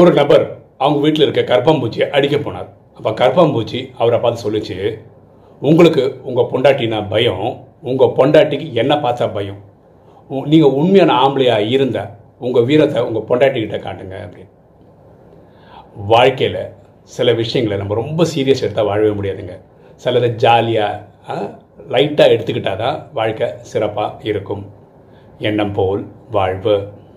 ஒரு நபர் அவங்க வீட்டில் இருக்க கர்ப்பாம்பூச்சியை அடிக்க போனார். அப்போ கர்ப்பாம்பூச்சி அவரை பார்த்து சொல்லிச்சு உங்களுக்கு உங்கள் பொண்டாட்டினா பயம் உங்கள் பொண்டாட்டிக்கு என்ன பார்த்தா பயம். நீங்கள் உண்மையான ஆம்பளையாக இருந்த உங்கள் வீரத்தை உங்கள் பொண்டாட்டிக்கிட்ட காட்டுங்க அப்படின்னு. வாழ்க்கையில் சில விஷயங்களை நம்ம ரொம்ப சீரியஸ் எடுத்தால் வாழவே முடியாதுங்க. சிலதை ஜாலியாக லைட்டாக எடுத்துக்கிட்டால் தான் வாழ்க்கை சிறப்பாக இருக்கும். எண்ணம் போல் வாழ்வு.